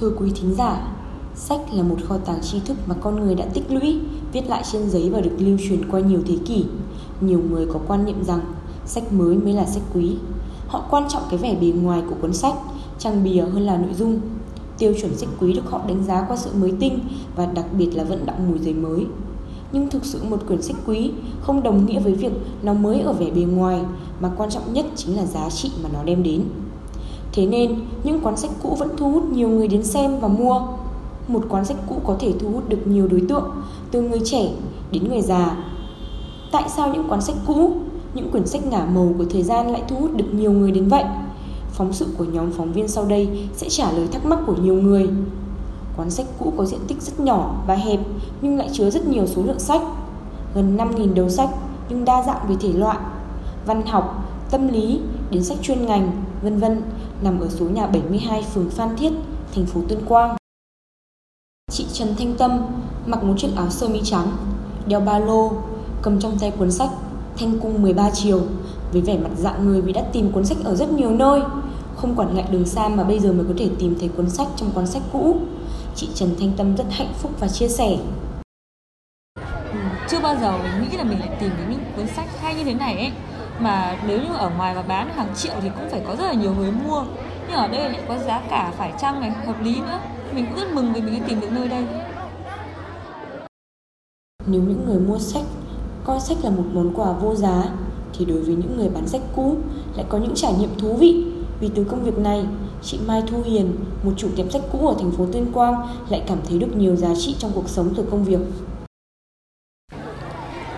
Thưa quý thính giả, sách là một kho tàng tri thức mà con người đã tích lũy, viết lại trên giấy và được lưu truyền qua nhiều thế kỷ. Nhiều người có quan niệm rằng sách mới mới là sách quý. Họ quan trọng cái vẻ bề ngoài của cuốn sách, trang bìa hơn là nội dung. Tiêu chuẩn sách quý được họ đánh giá qua sự mới tinh và đặc biệt là vận động mùi giấy mới. Nhưng thực sự một quyển sách quý không đồng nghĩa với việc nó mới ở vẻ bề ngoài mà quan trọng nhất chính là giá trị mà nó đem đến. Thế nên, những quán sách cũ vẫn thu hút nhiều người đến xem và mua. Một quán sách cũ có thể thu hút được nhiều đối tượng, từ người trẻ đến người già. Tại sao những quán sách cũ, những quyển sách ngả màu của thời gian lại thu hút được nhiều người đến vậy? Phóng sự của nhóm phóng viên sau đây sẽ trả lời thắc mắc của nhiều người. quán sách cũ có diện tích rất nhỏ và hẹp nhưng lại chứa rất nhiều số lượng sách. Gần 5.000 đầu sách nhưng đa dạng về thể loại, văn học, tâm lý đến sách chuyên ngành, vân vân nằm ở số nhà 72 phường Phan Thiết, thành phố Tuyên Quang. Chị Trần Thanh Tâm mặc một chiếc áo sơ mi trắng, đeo ba lô, cầm trong tay cuốn sách Thanh cung 13 chiều với vẻ mặt dạng người vì đã tìm cuốn sách ở rất nhiều nơi, không quản ngại đường xa mà bây giờ mới có thể tìm thấy cuốn sách trong cuốn sách cũ. Chị Trần Thanh Tâm rất hạnh phúc và chia sẻ. Ừ, chưa bao giờ mình nghĩ là mình lại tìm đến những cuốn sách hay như thế này ấy mà nếu như ở ngoài mà bán hàng triệu thì cũng phải có rất là nhiều người mua. Nhưng ở đây lại có giá cả phải chăng này hợp lý nữa. Mình cũng rất mừng vì mình đã tìm được nơi đây. Nếu những người mua sách coi sách là một món quà vô giá thì đối với những người bán sách cũ lại có những trải nghiệm thú vị. Vì từ công việc này chị Mai Thu Hiền một chủ tiệm sách cũ ở thành phố Tuyên Quang lại cảm thấy được nhiều giá trị trong cuộc sống từ công việc.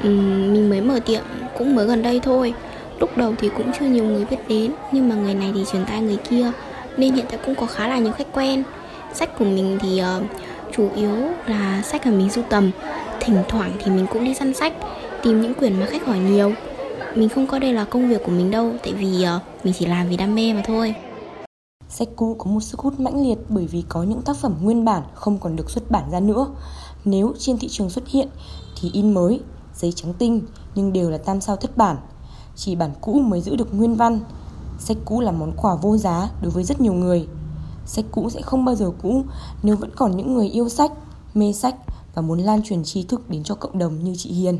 Ừ, mình mới mở tiệm cũng mới gần đây thôi Lúc đầu thì cũng chưa nhiều người biết đến Nhưng mà người này thì truyền tai người kia Nên hiện tại cũng có khá là nhiều khách quen. Sách của mình thì uh, chủ yếu là sách mà mình sưu tầm. Thỉnh thoảng thì mình cũng đi săn sách Tìm những quyển mà khách hỏi nhiều. Mình không coi đây là công việc của mình đâu Tại vì uh, mình chỉ làm vì đam mê mà thôi. Sách cũ có một sức hút mãnh liệt bởi vì có những tác phẩm nguyên bản không còn được xuất bản ra nữa. Nếu trên thị trường xuất hiện thì in mới, giấy trắng tinh nhưng đều là tam sao thất bản chỉ bản cũ mới giữ được nguyên văn. Sách cũ là món quà vô giá đối với rất nhiều người. Sách cũ sẽ không bao giờ cũ nếu vẫn còn những người yêu sách, mê sách và muốn lan truyền tri thức đến cho cộng đồng như chị Hiền.